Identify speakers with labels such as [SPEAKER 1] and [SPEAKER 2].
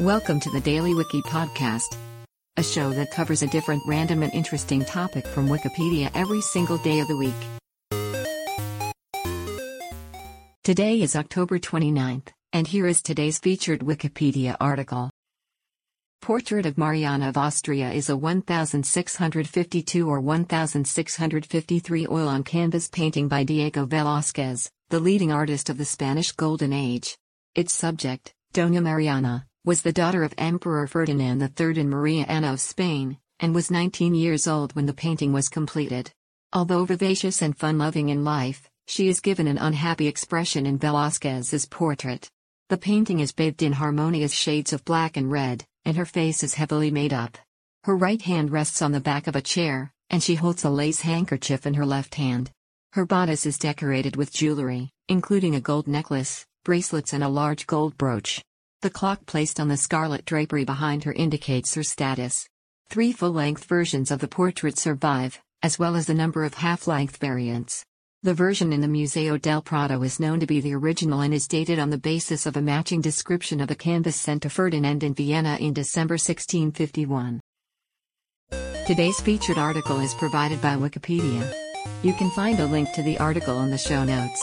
[SPEAKER 1] Welcome to the Daily Wiki Podcast, a show that covers a different random and interesting topic from Wikipedia every single day of the week. Today is October 29th, and here is today's featured Wikipedia article. Portrait of Mariana of Austria is a 1652 or 1653 oil on canvas painting by Diego Velázquez, the leading artist of the Spanish Golden Age. Its subject, Doña Mariana, was the daughter of Emperor Ferdinand III and Maria Anna of Spain, and was 19 years old when the painting was completed. Although vivacious and fun-loving in life, she is given an unhappy expression in Velázquez's portrait. The painting is bathed in harmonious shades of black and red, and her face is heavily made up. Her right hand rests on the back of a chair, and she holds a lace handkerchief in her left hand. Her bodice is decorated with jewelry, including a gold necklace, bracelets, and a large gold brooch. The clock placed on the scarlet drapery behind her indicates her status. Three full length versions of the portrait survive, as well as a number of half length variants. The version in the Museo del Prado is known to be the original and is dated on the basis of a matching description of the canvas sent to Ferdinand in Vienna in December 1651. Today's featured article is provided by Wikipedia. You can find a link to the article in the show notes.